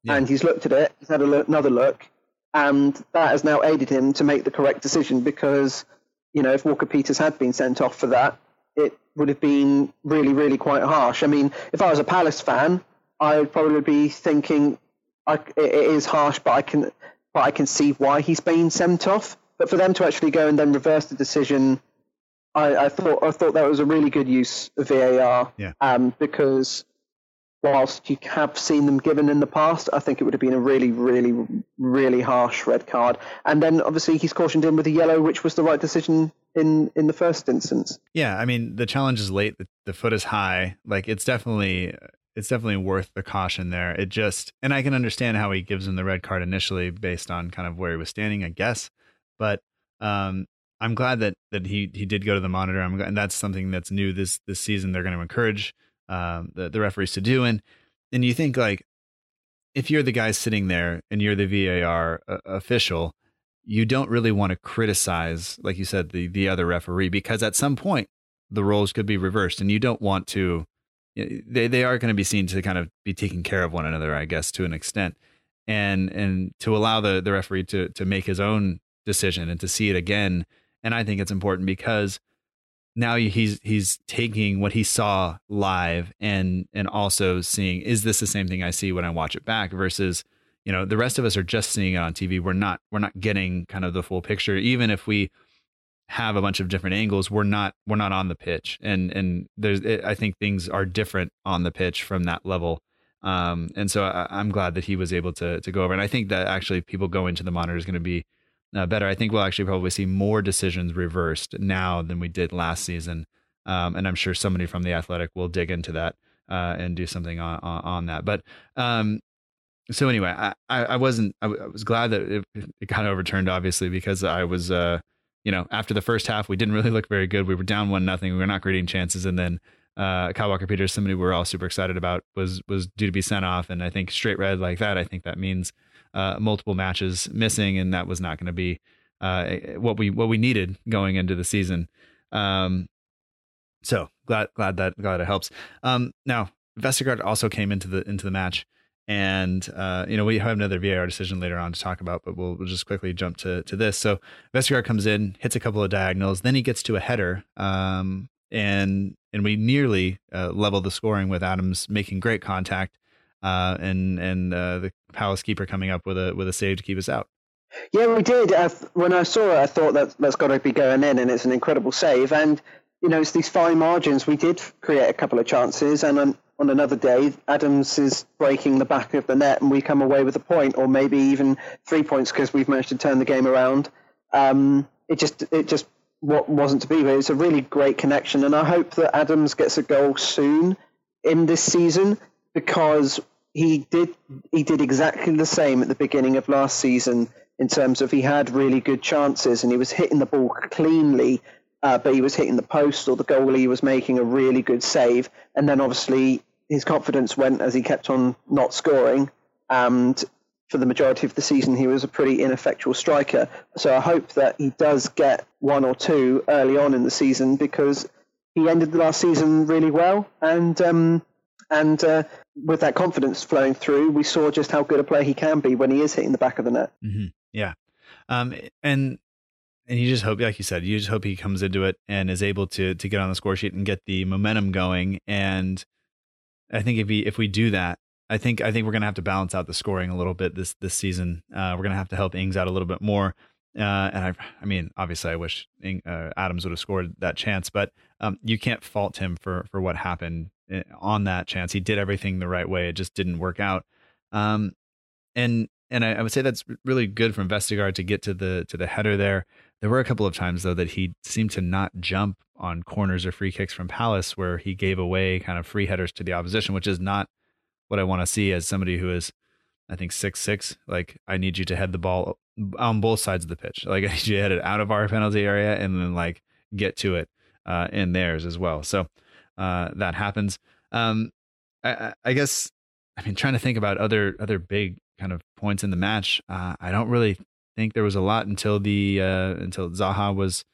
Yeah. And he's looked at it, he's had look, another look, and that has now aided him to make the correct decision because you know if Walker Peters had been sent off for that, it would have been really, really quite harsh. I mean, if I was a Palace fan, I would probably be thinking I, it is harsh, but I can, but I can see why he's being sent off. But for them to actually go and then reverse the decision, I, I thought I thought that was a really good use of VAR. Yeah. Um, because whilst you have seen them given in the past, I think it would have been a really, really, really harsh red card. And then obviously he's cautioned in with a yellow, which was the right decision in in the first instance. Yeah, I mean the challenge is late. The, the foot is high. Like it's definitely it's definitely worth the caution there. It just and I can understand how he gives him the red card initially based on kind of where he was standing, I guess. But um, I'm glad that that he he did go to the monitor. I'm and that's something that's new this this season. They're going to encourage um, the the referees to do and and you think like if you're the guy sitting there and you're the VAR uh, official, you don't really want to criticize, like you said, the the other referee because at some point the roles could be reversed, and you don't want to. They they are going to be seen to kind of be taking care of one another, I guess, to an extent, and and to allow the the referee to to make his own decision and to see it again. And I think it's important because now he's he's taking what he saw live and and also seeing is this the same thing I see when I watch it back versus you know the rest of us are just seeing it on tv we're not we're not getting kind of the full picture. Even if we have a bunch of different angles we're not we're not on the pitch. And and there's i think things are different on the pitch from that level. Um and so I, am glad that he was able to to go over. And i think that actually people go into the monitor is going to be uh, better. I think we'll actually probably see more decisions reversed now than we did last season. Um and i'm sure somebody from the athletic will dig into that uh, and do something on, on, on that. But um, so anyway, I, I wasn't, I was glad that it, it got overturned, obviously, because I was, uh, you know, after the first half, we didn't really look very good. We were down one nothing. We were not creating chances. And then, uh, Kyle Walker Peters, somebody we are all super excited about was, was due to be sent off. And I think straight red like that, I think that means, uh, multiple matches missing. And that was not going to be, uh, what we, what we needed going into the season. Um, so glad glad that glad it helps. Um, now Vestergaard also came into the into the match, and uh, you know we have another VAR decision later on to talk about, but we'll, we'll just quickly jump to to this. So Vestergaard comes in, hits a couple of diagonals, then he gets to a header, um, and and we nearly uh, level the scoring with Adams making great contact, uh, and and uh, the Palace keeper coming up with a with a save to keep us out. Yeah, we did. Th- when I saw it, I thought that that's got to be going in, and it's an incredible save. And you know, it's these fine margins. We did create a couple of chances, and on, on another day, Adams is breaking the back of the net, and we come away with a point, or maybe even three points because we've managed to turn the game around. Um, it just it just what wasn't to be, but it's a really great connection, and I hope that Adams gets a goal soon in this season because he did he did exactly the same at the beginning of last season in terms of he had really good chances and he was hitting the ball cleanly uh, but he was hitting the post or the goalie was making a really good save. And then obviously his confidence went as he kept on not scoring. And for the majority of the season, he was a pretty ineffectual striker. So I hope that he does get one or two early on in the season because he ended the last season really well. And um, and uh, with that confidence flowing through, we saw just how good a player he can be when he is hitting the back of the net. Mm-hmm. Yeah. Um, and and you just hope, like you said, you just hope he comes into it and is able to to get on the score sheet and get the momentum going. And I think if we if we do that, I think I think we're gonna have to balance out the scoring a little bit this this season. Uh, we're gonna have to help Ings out a little bit more. Uh, and I, I mean, obviously, I wish Ing, uh, Adams would have scored that chance, but um, you can't fault him for for what happened eh, on that chance. He did everything the right way; it just didn't work out. Um, and and I, I, would say that's really good from Vestergaard to get to the to the header there. There were a couple of times though that he seemed to not jump on corners or free kicks from Palace, where he gave away kind of free headers to the opposition, which is not what I want to see as somebody who is, I think six six. Like I need you to head the ball on both sides of the pitch. Like *laughs* I need you to head it out of our penalty area and then like get to it uh, in theirs as well. So uh, that happens. Um, I, I guess I mean trying to think about other other big kind of points in the match. Uh, I don't really think there was a lot until the uh, until Zaha was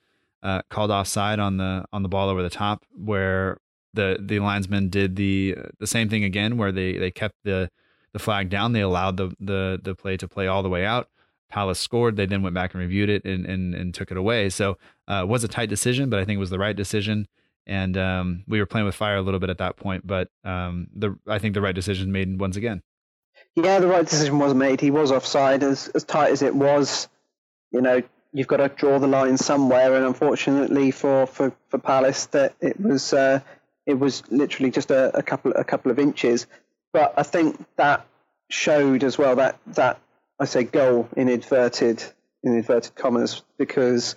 uh, called offside on the on the ball over the top, where the the linesman did the the same thing again, where they they kept the the flag down. They allowed the the the play to play all the way out. Palace scored. They then went back and reviewed it and and, and took it away. So uh, it was a tight decision, but I think it was the right decision. And um, we were playing with fire a little bit at that point, but um, the I think the right decision made once again yeah, the right decision was made. He was offside, as as tight as it was. You know, you've got to draw the line somewhere, and unfortunately for for, for Palace, that it was uh, it was literally just a, a couple a couple of inches. But I think that showed as well that that I say goal in inverted in inverted commas because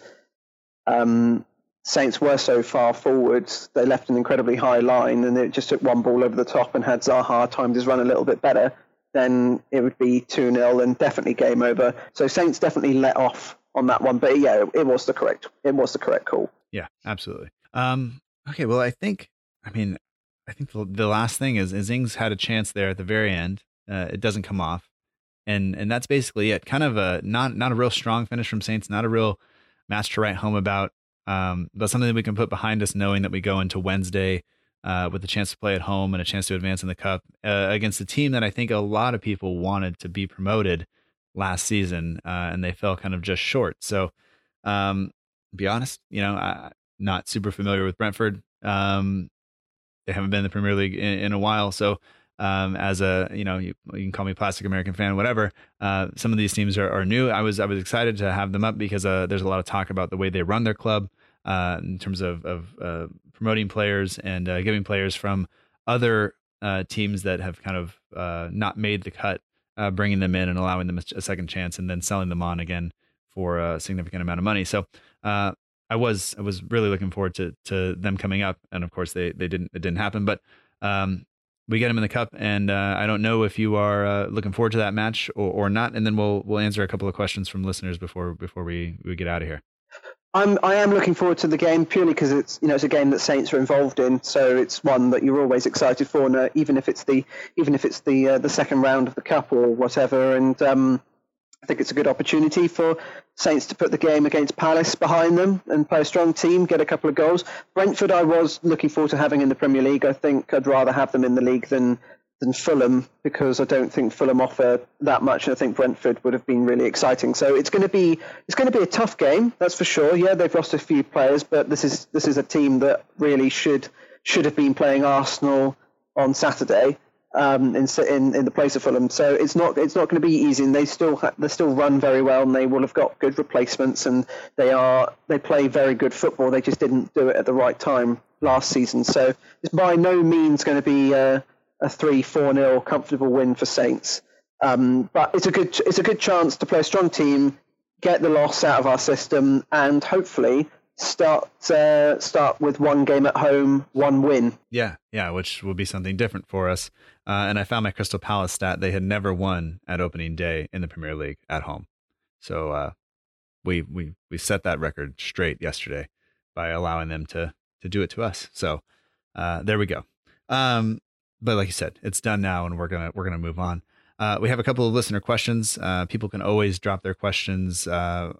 um, Saints were so far forwards, they left an incredibly high line, and it just took one ball over the top and had Zaha timed his run a little bit better then it would be 2 0 and definitely game over. So Saints definitely let off on that one. But yeah, it was the correct it was the correct call. Yeah, absolutely. Um, okay, well, I think, I mean, I think the, the last thing is, is Ings had a chance there at the very end. Uh, it doesn't come off. And and that's basically it. Kind of a not not a real strong finish from Saints, not a real match to write home about, um, but something that we can put behind us, knowing that we go into Wednesday uh, with a chance to play at home and a chance to advance in the cup uh, against a team that I think a lot of people wanted to be promoted last season, uh, and they fell kind of just short. So, um, be honest, you know, I'm not super familiar with Brentford. Um, they haven't been in the Premier League in, in a while, so. Um, as a you know you, you, can call me plastic American fan whatever uh, some of these teams are, are, new I was I was excited to have them up because uh, there's a lot of talk about the way they run their club uh, in terms of of uh, promoting players and uh, giving players from other uh, teams that have kind of uh, not made the cut, uh, bringing them in and allowing them a, second chance, and then selling them on again for a significant amount of money. So I was I was really looking forward to to them coming up, and of course they they didn't it didn't happen, but. Um, we get them in the cup, and I don't know if you are looking forward to that match or, or not. And then we'll we'll answer a couple of questions from listeners before before we, we get out of here. I'm I am looking forward to the game purely because it's you know it's a game that Saints are involved in, so it's one that you're always excited for, and, uh, even if it's the even if it's the uh, the second round of the cup or whatever. And um, I think it's a good opportunity for Saints to put the game against Palace behind them and play a strong team, get a couple of goals. Brentford, I was looking forward to having in the Premier League. I think I'd rather have them in the league than than Fulham because I don't think Fulham offer that much, and I think Brentford would have been really exciting. So it's going to be it's going to be a tough game, that's for sure. Yeah, they've lost a few players, but this is this is a team that really should should have been playing Arsenal on Saturday um, in, in in the place of Fulham. So it's not it's not going to be easy, and they still ha- they still run very well, and they will have got good replacements, and they are they play very good football. They just didn't do it at the right time last season. So it's by no means going to be uh, a three four nil comfortable win for Saints. Um, but it's a good it's a good chance to play a strong team, get the loss out of our system, and hopefully start uh, start with one game at home, one win. Yeah, yeah, which will be something different for us. Uh, and I found my Crystal Palace stat; they had never won at opening day in the Premier League at home. So uh, we we we set that record straight yesterday by allowing them to to do it to us. So uh, there we go. Um, but like you said, it's done now, and we're gonna we're gonna move on. Uh, we have a couple of listener questions. Uh, people can always drop their questions uh,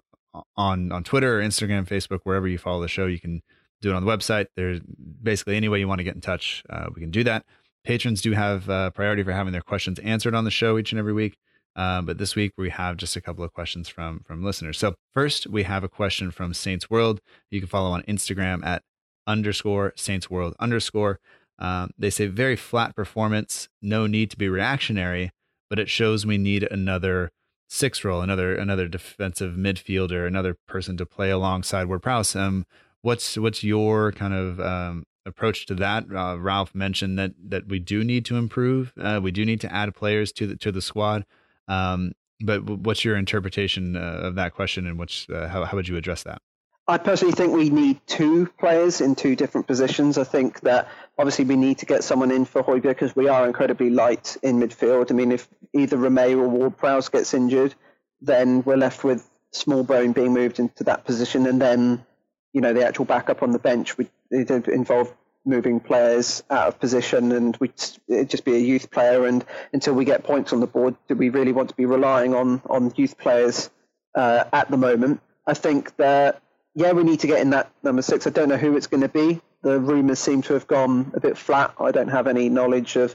on on Twitter, Instagram, Facebook, wherever you follow the show. You can do it on the website. There's basically any way you want to get in touch, uh, we can do that. Patrons do have uh, priority for having their questions answered on the show each and every week. Uh, but this week we have just a couple of questions from from listeners. So first we have a question from Saints World. You can follow on Instagram at underscore Saints World underscore. Um, they say very flat performance, no need to be reactionary, but it shows we need another six role, another another defensive midfielder, another person to play alongside Ward Prowse. Um, what's what's your kind of um, approach to that? Uh, Ralph mentioned that that we do need to improve. Uh, we do need to add players to the to the squad. Um, but what's your interpretation uh, of that question, and what's uh, how how would you address that? I personally think we need two players in two different positions. I think that obviously we need to get someone in for Højbjerg because we are incredibly light in midfield. I mean, if either Romeu or Ward Prowse gets injured, then we're left with Smallbone being moved into that position, and then you know the actual backup on the bench would involve moving players out of position, and we it'd just be a youth player. And until we get points on the board, do we really want to be relying on on youth players uh, at the moment? I think that yeah, we need to get in that number six. I don't know who it's going to be. The rumours seem to have gone a bit flat. I don't have any knowledge of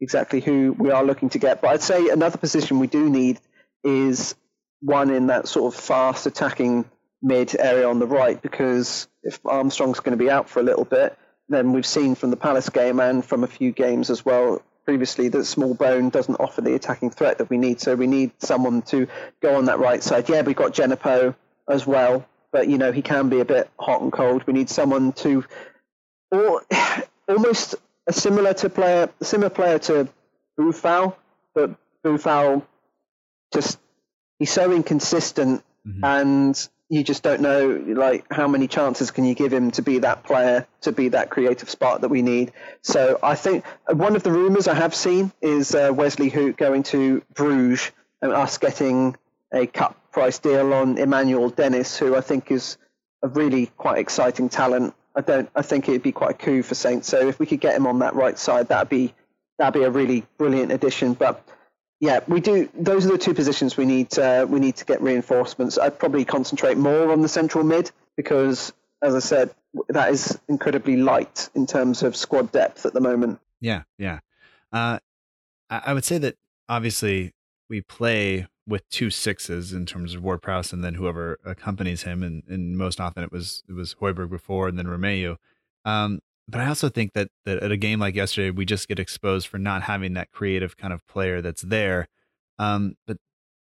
exactly who we are looking to get. But I'd say another position we do need is one in that sort of fast attacking mid area on the right, because if Armstrong's going to be out for a little bit, then we've seen from the Palace game and from a few games as well previously that Smallbone doesn't offer the attacking threat that we need. So we need someone to go on that right side. Yeah, we've got Djenepo as well, but you know he can be a bit hot and cold. We need someone to, or *sighs* almost a similar to player, similar player to Boufal, but Boufal just he's so inconsistent, mm-hmm. and you just don't know like how many chances can you give him to be that player, to be that creative spark that we need. So I think one of the rumours I have seen is uh, Wesley Hoedt going to Bruges and us getting a cut price deal on Emmanuel Dennis, who I think is a really quite exciting talent. I don't. I think it'd be quite a coup for Saints. So if we could get him on that right side, that'd be that'd be a really brilliant addition. But yeah, we do. Those are the two positions we need. Uh, we need to get reinforcements. I'd probably concentrate more on the central mid because, as I said, that is incredibly light in terms of squad depth at the moment. Yeah, yeah. Uh, I would say that obviously we play with two sixes in terms of Ward Prowse and then whoever accompanies him, and, and most often it was it was Højbjerg before and then Romeu. Um, but I also think that that at a game like yesterday, we just get exposed for not having that creative kind of player that's there. Um, but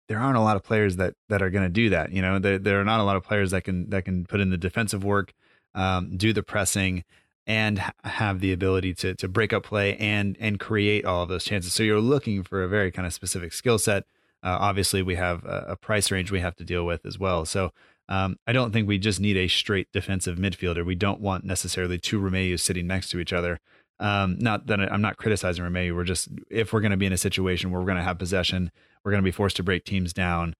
there aren't a lot of players that that are going to do that. You know, there there are not a lot of players that can that can put in the defensive work, um, do the pressing, and have the ability to to break up play and and create all of those chances. So you're looking for a very kind of specific skill set uh, obviously, we have a, a, price range we have to deal with as well. So um, I don't think we just need a straight defensive midfielder. We don't want necessarily two Romeu sitting next to each other. Um, not that I'm not criticizing Romeu. We're just if we're going to be in a situation where we're going to have possession, we're going to be forced to break teams down.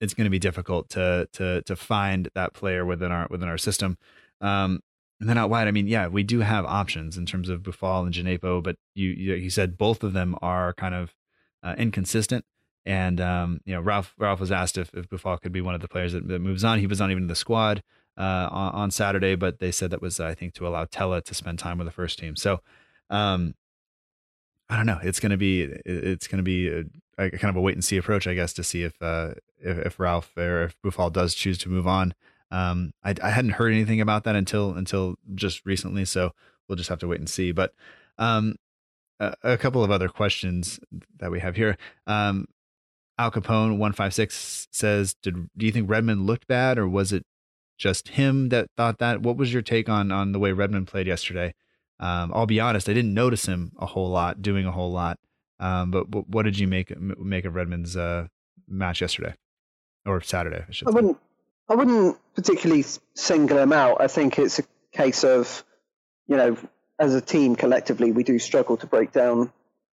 It's going to be difficult to to to find that player within our within our system. Um, and then out wide, I mean, yeah, we do have options in terms of Boufal and Djenepo, but you, you, you said both of them are kind of uh, inconsistent And um, you know, Ralph Ralph was asked if, if Boufal could be one of the players that, that moves on. He was not even in the squad uh, on, on, Saturday, but they said that was I think to allow Tella to spend time with the first team. So um, I don't know. It's going to be it's to be a, a, kind of a wait and see approach, I guess, to see if uh, if, if, Ralph or if Boufal does choose to move on. Um, I, I hadn't heard anything about that until until just recently, so we'll just have to wait and see. But um, a, a, couple of other questions that we have here. Um, Al Capone one five six says, "Did do you think Redmond looked bad, or was it just him that thought that? What was your take on on the way Redmond played yesterday? Um, I'll be honest, I didn't notice him a whole lot, doing a whole lot. Um, but, what did you make make of Redmond's uh, match yesterday or Saturday? I, I wouldn't. I wouldn't particularly single him out. I think it's a case of, you know, as a team collectively, we do struggle to break down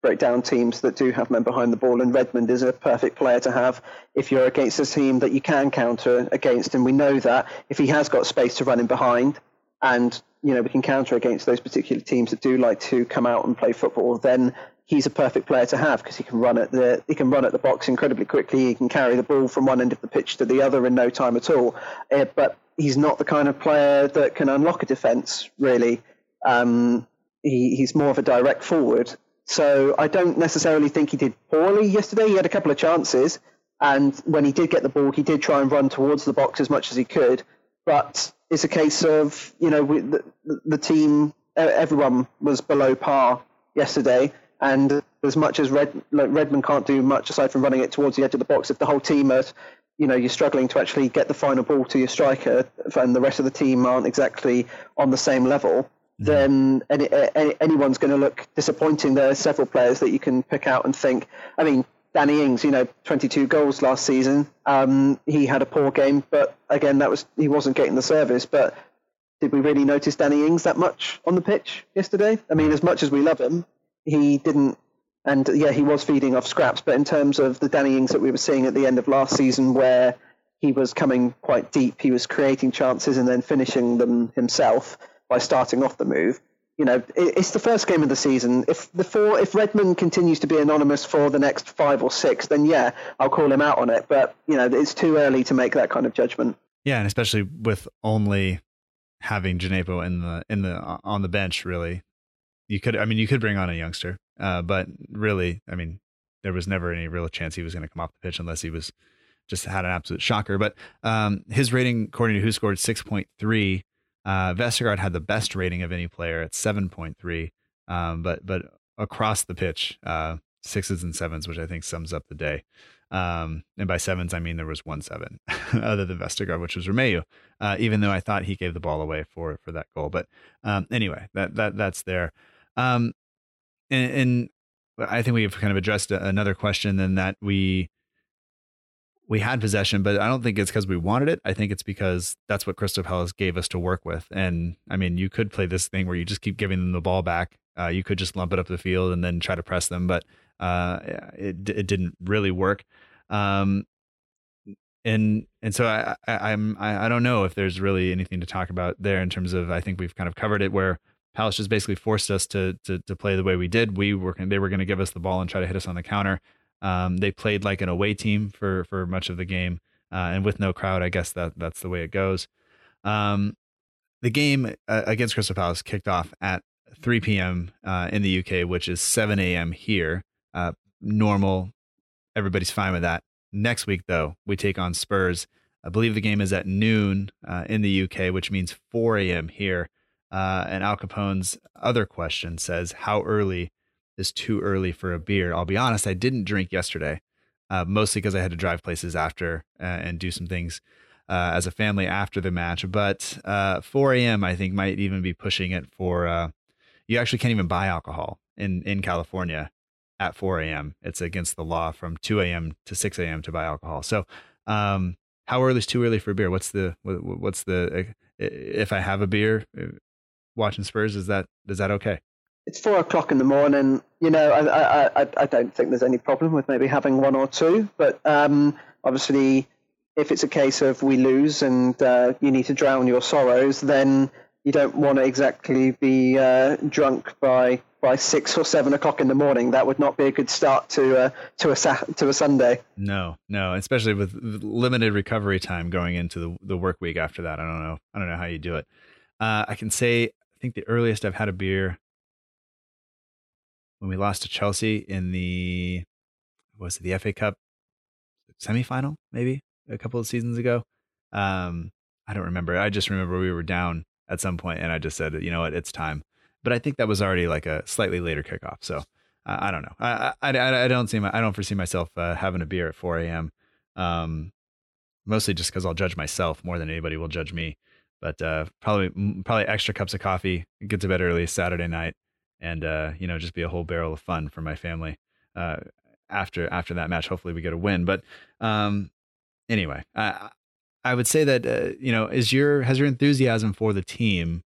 break down teams that do have men behind the ball, and Redmond is a perfect player to have if you're against a team that you can counter against. And we know that if he has got space to run in behind, and you know we can counter against those particular teams that do like to come out and play football, then he's a perfect player to have because he can run at the he can run at the box incredibly quickly. He can carry the ball from one end of the pitch to the other in no time at all. Uh, but he's not the kind of player that can unlock a defence really. Um, he, he's more of a direct forward. So I don't necessarily think he did poorly yesterday. He had a couple of chances, and when he did get the ball, he did try and run towards the box as much as he could. But it's a case of you know the, the team, everyone was below par yesterday, and as much as Red, like Redmond can't do much aside from running it towards the edge of the box, if the whole team are, you know, you're struggling to actually get the final ball to your striker, and the rest of the team aren't exactly on the same level. Then any, any, anyone's going to look disappointing. There are several players that you can pick out and think. I mean, Danny Ings, you know, 22 goals last season. Um, he had a poor game, but again, that was he wasn't getting the service. But did we really notice Danny Ings that much on the pitch yesterday? I mean, as much as we love him, he didn't. And yeah, he was feeding off scraps. But in terms of the Danny Ings that we were seeing at the end of last season, where he was coming quite deep, he was creating chances and then finishing them himself by starting off the move you know, it's the first game of the season. If the four, if Redmond continues to be anonymous for the next five or six, then yeah, I'll call him out on it. But you know, it's too early to make that kind of judgment. Yeah, and especially with only having Djenepo in the in the on the bench, really, you could. I mean, you could bring on a youngster, uh, but really, I mean, there was never any real chance he was going to come off the pitch unless he was just had an absolute shocker. But um, his rating, according to WhoScored, six point three uh, Vestergaard had the best rating of any player at 7.3, um, but but across the pitch, uh, sixes and sevens, which I think sums up the day. Um, and by sevens, I mean there was one seven *laughs* other than Vestergaard, which was Romeu, uh, even though I thought he gave the ball away for for that goal. But um, anyway, that that that's there. Um, and, and I think we've kind of addressed another question then that we we had possession, but I don't think it's because we wanted it. I think it's because that's what Crystal Palace gave us to work with. And I mean, you could play this thing where you just keep giving them the ball back. Uh, you could just lump it up the field and then try to press them, but uh, it it didn't really work. Um, and and so I, I I'm I, I don't know if there's really anything to talk about there in terms of I think we've kind of covered it where Palace just basically forced us to to to play the way we did. We were they were going to give us the ball and try to hit us on the counter. Um, they played like an away team for for much of the game, uh, and with no crowd, I guess that that's the way it goes. Um, the game uh, against Crystal Palace kicked off at 3 p.m. Uh, in the UK, which is 7 a.m. here. Uh, normal, everybody's fine with that. Next week, though, we take on Spurs. I believe the game is at noon uh, in the UK, which means 4 a.m. here. Uh, and Al Capone's other question says, How early is too early for a beer. I'll be honest, I didn't drink yesterday, uh, mostly because I had to drive places after uh, and do some things uh, as a family after the match. But uh, 4 a.m. I think might even be pushing it for. Uh, you actually can't even buy alcohol in in California at 4 a.m. It's against the law from 2 a.m. to 6 a.m. to buy alcohol. So, um, how early is too early for a beer? What's the what, what's the if I have a beer watching Spurs is that is that okay? It's four o'clock in the morning. You know, I, I, I don't think there's any problem with maybe having one or two, but um, obviously, if it's a case of we lose and uh, you need to drown your sorrows, then you don't want to exactly be uh, drunk by by six or seven o'clock in the morning, that would not be a good start to uh, to a to a Sunday. No, no, especially with limited recovery time going into the the work week after that. I don't know. I don't know how you do it. Uh, I can say I think the earliest I've had a beer when we lost to Chelsea in the was it the FA Cup semifinal maybe a couple of seasons ago. Um, I don't remember. I just remember we were down at some point, and I just said, you know what, it's time. But I think that was already like a slightly later kickoff. So uh, I don't know. I, I, I, don't see my, I don't foresee myself uh, having a beer at 4 a.m. Um, mostly just because I'll judge myself more than anybody will judge me. But uh, probably probably extra cups of coffee, get to bed early Saturday night, and uh, you know just be a whole barrel of fun for my family uh, after after that match. Hopefully we get a win. But um, anyway, I I would say that uh, you know is your has your enthusiasm for the team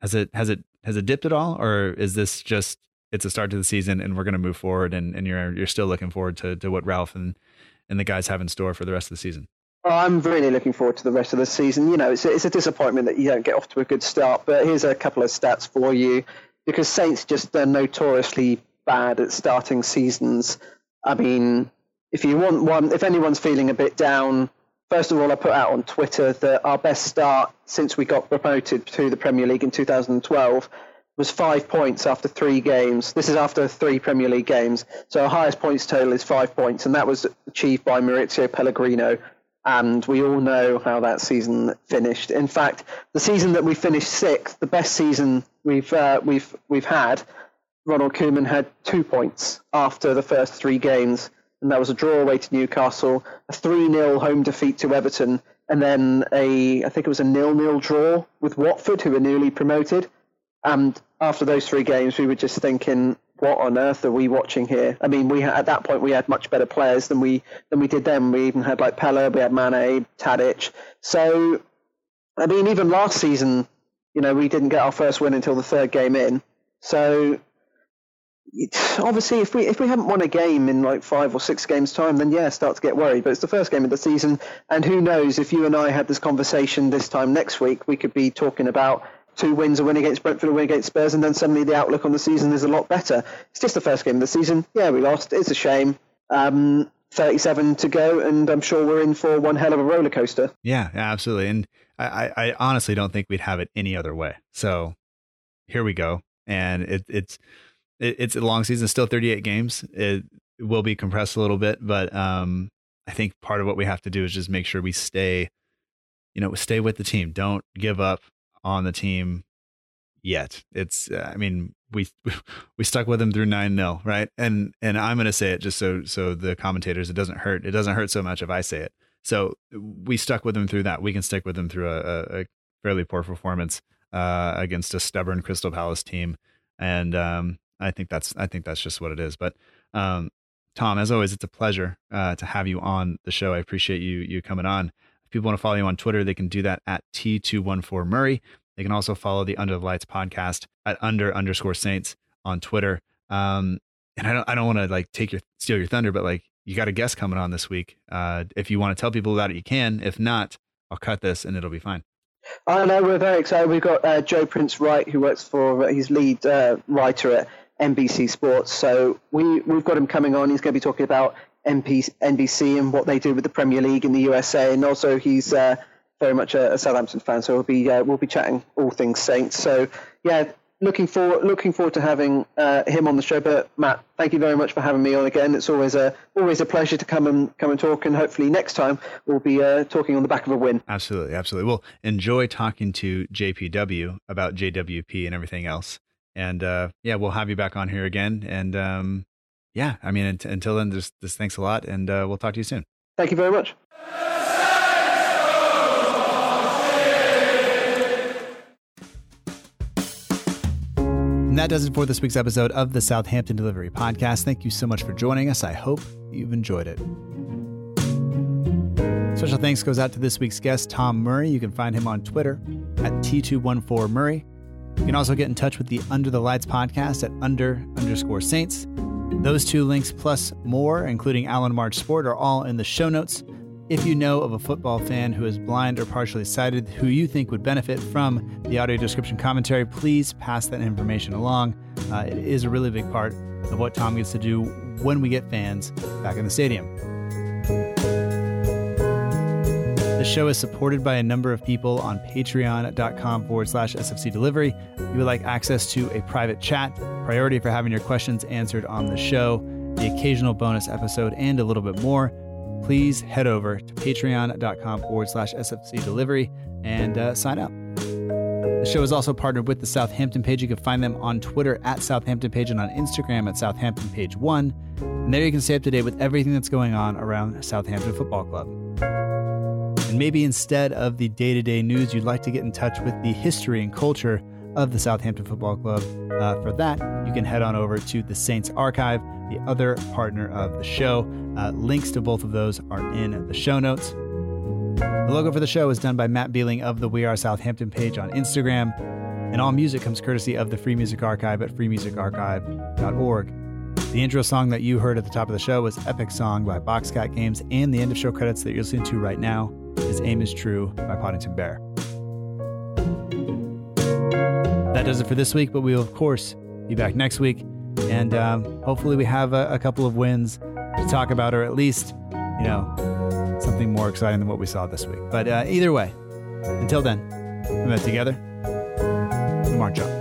has it has it has it dipped at all, or is this just it's a start to the season and we're going to move forward and, and you're you're still looking forward to to what Ralph and and the guys have in store for the rest of the season? I'm really looking forward to the rest of the season. You know, it's a, it's a disappointment that you don't get off to a good start, but here's a couple of stats for you because Saints just are notoriously bad at starting seasons. I mean, if you want one, if anyone's feeling a bit down, first of all, I put out on Twitter that our best start since we got promoted to the Premier League in 2012 was five points after three games. This is after three Premier League games. So our highest points total is five points, and that was achieved by Mauricio Pellegrino. And we all know how that season finished. In fact, the season that we finished sixth, the best season we've uh, we've we've had, Ronald Koeman had two points after the first three games and that was a draw away to Newcastle, a 3 0 home defeat to Everton, and then a, I think it was a nil nil draw with Watford, who were newly promoted. And after those three games, we were just thinking, what on earth are we watching here? I mean, we at that point we had much better players than we than we did then. We even had like Pellè, we had Mane, Tadic. So, I mean, even last season, you know, we didn't get our first win until the third game in. So obviously if we if we haven't won a game in like five or six games time then yeah start to get worried but it's the first game of the season and who knows if you and i had this conversation this time next week we could be talking about two wins a win against brentford a win against spurs and then suddenly the outlook on the season is a lot better. It's just the first game of the season. Yeah we lost. It's a shame. Um, 37 to go and i'm sure we're in for one hell of a roller coaster. Yeah, absolutely. And I, I honestly don't think we'd have it any other way. So here we go. And it, it's it, it's a long season, still 38 games. It will be compressed a little bit, but um, I think part of what we have to do is just make sure we stay, you know, stay with the team. Don't give up on the team yet. It's, uh, I mean, we *laughs* we stuck with them through nine 0 right? And and I'm going to say it just so so the commentators, it doesn't hurt. It doesn't hurt so much if I say it. So we stuck with them through that. We can stick with them through a, a fairly poor performance uh, against a stubborn Crystal Palace team, and um, I think that's I think that's just what it is. But um, Tom, as always, it's a pleasure uh, to have you on the show. I appreciate you you coming on. People want to follow you on Twitter, they can do that at T214 Murray. They can also follow the Under the Lights podcast at under underscore Saints on Twitter. Um, and I don't I don't want to like take your steal your thunder, but like you got a guest coming on this week. Uh, if you want to tell people about it, you can. If not, I'll cut this and it'll be fine. I know we're very excited. We've got uh, Joe Prince Wright, who works for uh, he's lead uh, writer at NBC Sports. So we we've got him coming on. He's going to be talking about NBC and what they do with the Premier League in the USA, and also he's uh, very much a, a, Southampton fan. So we'll be uh, we'll be chatting all things Saints. So yeah, looking forward looking forward to having uh, him on the show. But Matt, thank you very much for having me on again. It's always a always a pleasure to come and come and talk. And hopefully next time we'll be uh, talking on the back of a win. Absolutely, absolutely. Well, enjoy talking to JPW about JWP and everything else. And uh, yeah, we'll have you back on here again. And um, yeah, I mean, until then, just, just thanks a lot, and uh, we'll talk to you soon. Thank you very much. And that does it for this week's episode of the Southampton Delivery Podcast. Thank you so much for joining us. I hope you've enjoyed it. Special thanks goes out to this week's guest, Tom Murray. You can find him on Twitter at T214Murray. You can also get in touch with the Under the Lights podcast at under underscore saints. Those two links plus more, including Alan March Sport, are all in the show notes. If you know of a football fan who is blind or partially sighted who you think would benefit from the audio description commentary, please pass that information along. Uh, it is a really big part of what Tom gets to do when we get fans back in the stadium. The show is supported by a number of people on patreon.com forward slash SFC delivery. You would like access to a private chat, priority for having your questions answered on the show, the occasional bonus episode, and a little bit more, please head over to patreon.com forward slash SFC delivery and uh, sign up. The show is also partnered with the Southampton page. You can find them on Twitter at Southampton page and on Instagram at Southampton page one. And there you can stay up to date with everything that's going on around Southampton Football Club. And maybe instead of the day to day news, you'd like to get in touch with the history and culture of the Southampton Football Club. Uh, for that, you can head on over to the Saints Archive, the other partner of the show. Uh, links to both of those are in the show notes. The logo for the show is done by Matt Beeling of the We Are Southampton page on Instagram, and all music comes courtesy of the Free Music Archive at freemusicarchive.org. The intro song that you heard at the top of the show was Epic Song by Boxcat Games, and the end of show credits that you're listening to right now is Aim is True by Poddington Bear. That does it for this week, but we will, of course, be back next week, and um, hopefully, we have a, a couple of wins to talk about, or at least, you know, something more exciting than what we saw this week. But uh, either way, until then, we met together. March on.